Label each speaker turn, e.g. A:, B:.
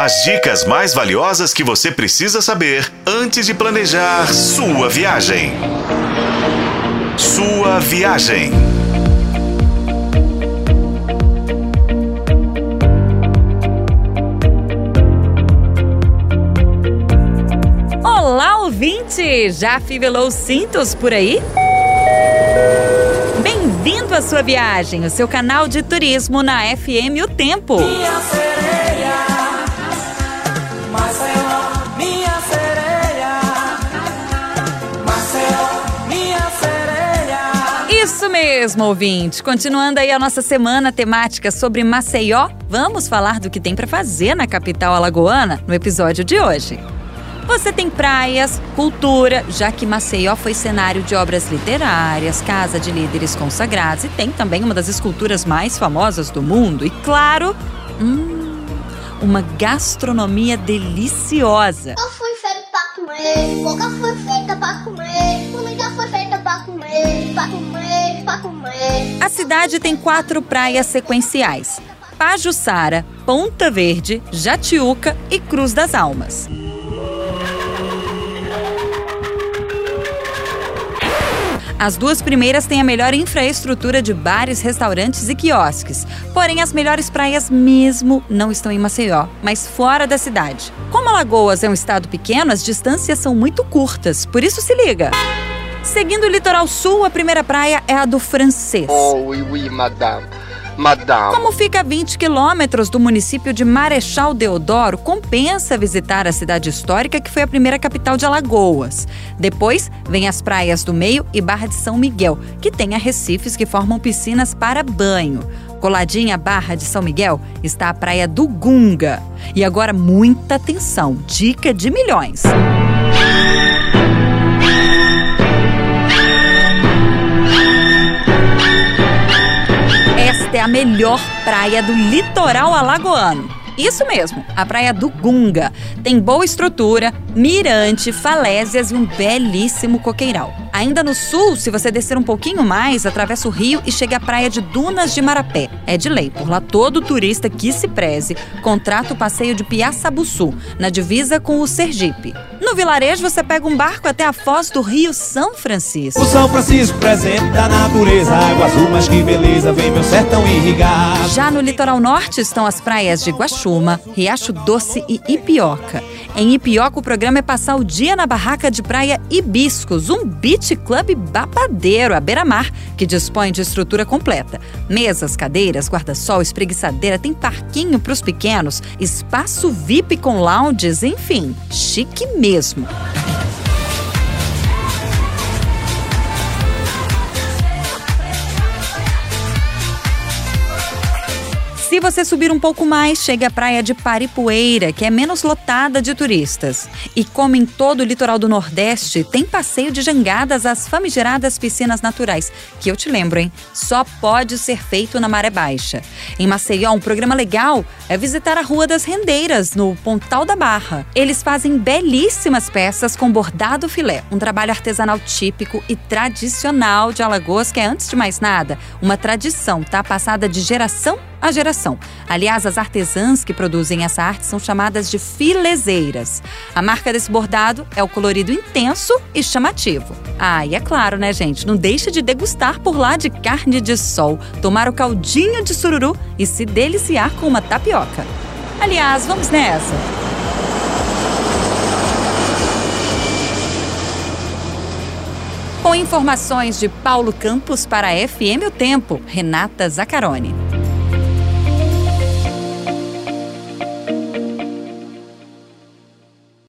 A: As dicas mais valiosas que você precisa saber antes de planejar sua viagem. Sua viagem.
B: Olá, ouvinte! Já fivelou os cintos por aí? Bem-vindo à sua viagem, o seu canal de turismo na FM O Tempo.
C: Minha
B: mesmo, ouvinte. Continuando aí a nossa semana temática sobre Maceió, vamos falar do que tem para fazer na capital alagoana no episódio de hoje. Você tem praias, cultura, já que Maceió foi cenário de obras literárias, casa de líderes consagrados e tem também uma das esculturas mais famosas do mundo. E claro, hum, uma gastronomia deliciosa.
D: Boca foi feita comer, foi feita pra comer, comida foi feita pra comer, pra comer.
B: A cidade tem quatro praias sequenciais: Pajuçara, Ponta Verde, Jatiuca e Cruz das Almas. As duas primeiras têm a melhor infraestrutura de bares, restaurantes e quiosques. Porém, as melhores praias mesmo não estão em Maceió, mas fora da cidade. Como Alagoas é um estado pequeno, as distâncias são muito curtas, por isso se liga. Seguindo o litoral sul, a primeira praia é a do Francês.
E: Oh, oui, oui, madame. Madame.
B: Como fica a 20 quilômetros do município de Marechal Deodoro, compensa visitar a cidade histórica que foi a primeira capital de Alagoas. Depois vem as praias do Meio e Barra de São Miguel, que tem arrecifes que formam piscinas para banho. Coladinha à Barra de São Miguel está a praia do Gunga. E agora muita atenção, dica de milhões. Esta melhor praia do litoral alagoano. Isso mesmo, a Praia do Gunga. Tem boa estrutura, mirante, falésias e um belíssimo coqueiral. Ainda no sul, se você descer um pouquinho mais, atravessa o rio e chega à Praia de Dunas de Marapé. É de lei, por lá todo turista que se preze contrata o passeio de Piaçabuçu, na divisa com o Sergipe. No vilarejo, você pega um barco até a foz do rio São Francisco.
F: O São Francisco presente da natureza, água azul, mas que beleza, vem meu sertão irrigar.
B: Já no litoral norte estão as praias de Guaxuma, Riacho Doce e Ipioca. Em Ipioca, o programa é passar o dia na barraca de praia Hibiscos, um beach club babadeiro à beira-mar, que dispõe de estrutura completa. Mesas, cadeiras, guarda-sol, espreguiçadeira, tem parquinho para os pequenos, espaço VIP com lounges, enfim, chique mesmo. Se você subir um pouco mais, chega à praia de Paripoeira, que é menos lotada de turistas. E como em todo o litoral do Nordeste, tem passeio de jangadas às famigeradas piscinas naturais, que eu te lembro, hein? Só pode ser feito na maré baixa. Em Maceió, um programa legal é visitar a Rua das Rendeiras, no Pontal da Barra. Eles fazem belíssimas peças com bordado filé, um trabalho artesanal típico e tradicional de Alagoas, que é, antes de mais nada, uma tradição, tá? Passada de geração a geração. Aliás, as artesãs que produzem essa arte são chamadas de filezeiras. A marca desse bordado é o colorido intenso e chamativo. Ah, e é claro, né, gente? Não deixa de degustar por lá de carne de sol, tomar o caldinho de sururu e se deliciar com uma tapioca. Aliás, vamos nessa! Com informações de Paulo Campos para a FM O Tempo, Renata Zacarone.